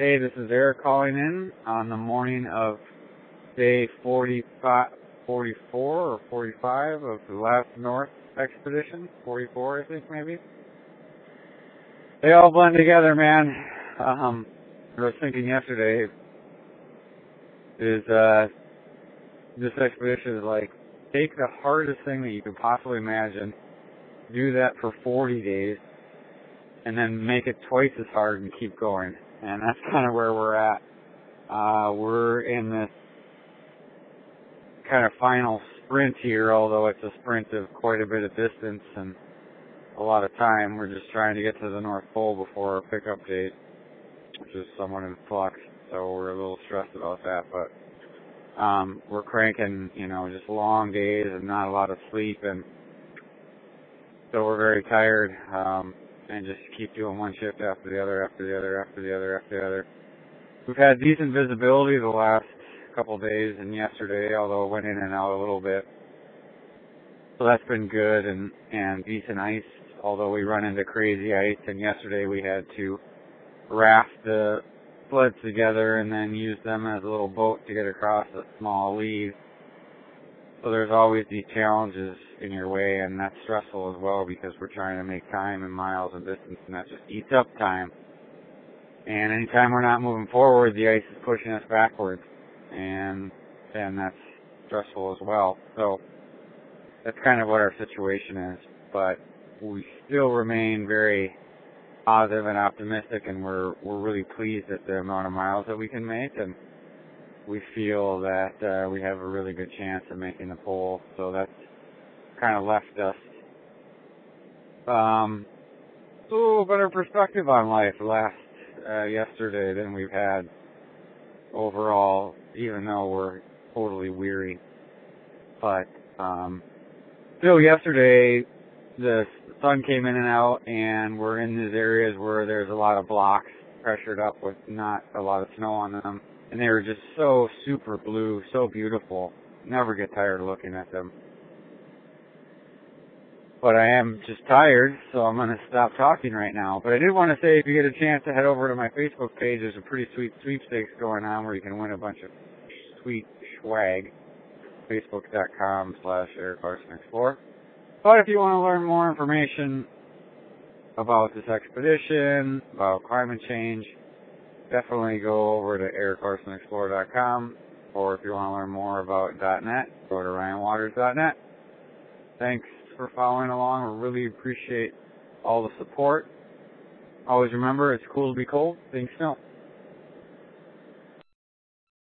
Hey, this is Eric calling in on the morning of day 45, 44 or 45 of the last North expedition. 44, I think, maybe. They all blend together, man. Um, I was thinking yesterday is, uh, this expedition is like, take the hardest thing that you could possibly imagine, do that for 40 days, and then make it twice as hard and keep going. And that's kind of where we're at. Uh, we're in this kind of final sprint here, although it's a sprint of quite a bit of distance and a lot of time. We're just trying to get to the North Pole before our pickup date, which is somewhat in flux. So we're a little stressed about that, but um, we're cranking, you know, just long days and not a lot of sleep, and so we're very tired. Um, and just keep doing one shift after the other, after the other, after the other, after the other. We've had decent visibility the last couple of days and yesterday, although it went in and out a little bit. So that's been good and, and decent ice, although we run into crazy ice and yesterday we had to raft the sleds together and then use them as a little boat to get across a small lead. So there's always these challenges in your way and that's stressful as well because we're trying to make time in miles and distance and that just eats up time. And anytime we're not moving forward, the ice is pushing us backwards and, and that's stressful as well. So that's kind of what our situation is, but we still remain very positive and optimistic and we're, we're really pleased at the amount of miles that we can make and we feel that uh, we have a really good chance of making the pole. So that's kind of left us um, a little better perspective on life last uh, yesterday than we've had overall, even though we're totally weary. But um, still, yesterday the sun came in and out, and we're in these areas where there's a lot of blocks pressured up with not a lot of snow on them and they were just so super blue, so beautiful. Never get tired of looking at them. But I am just tired, so I'm to stop talking right now. But I did want to say if you get a chance to head over to my Facebook page, there's a pretty sweet sweepstakes going on where you can win a bunch of sweet swag. Facebook.com slash Eric Larsen Explorer. But if you want to learn more information about this expedition, about climate change, definitely go over to ericlarsenexplorer.com, or if you want to learn more about .NET, go to ryanwaters.net. Thanks for following along. We really appreciate all the support. Always remember, it's cool to be cold. Think snow.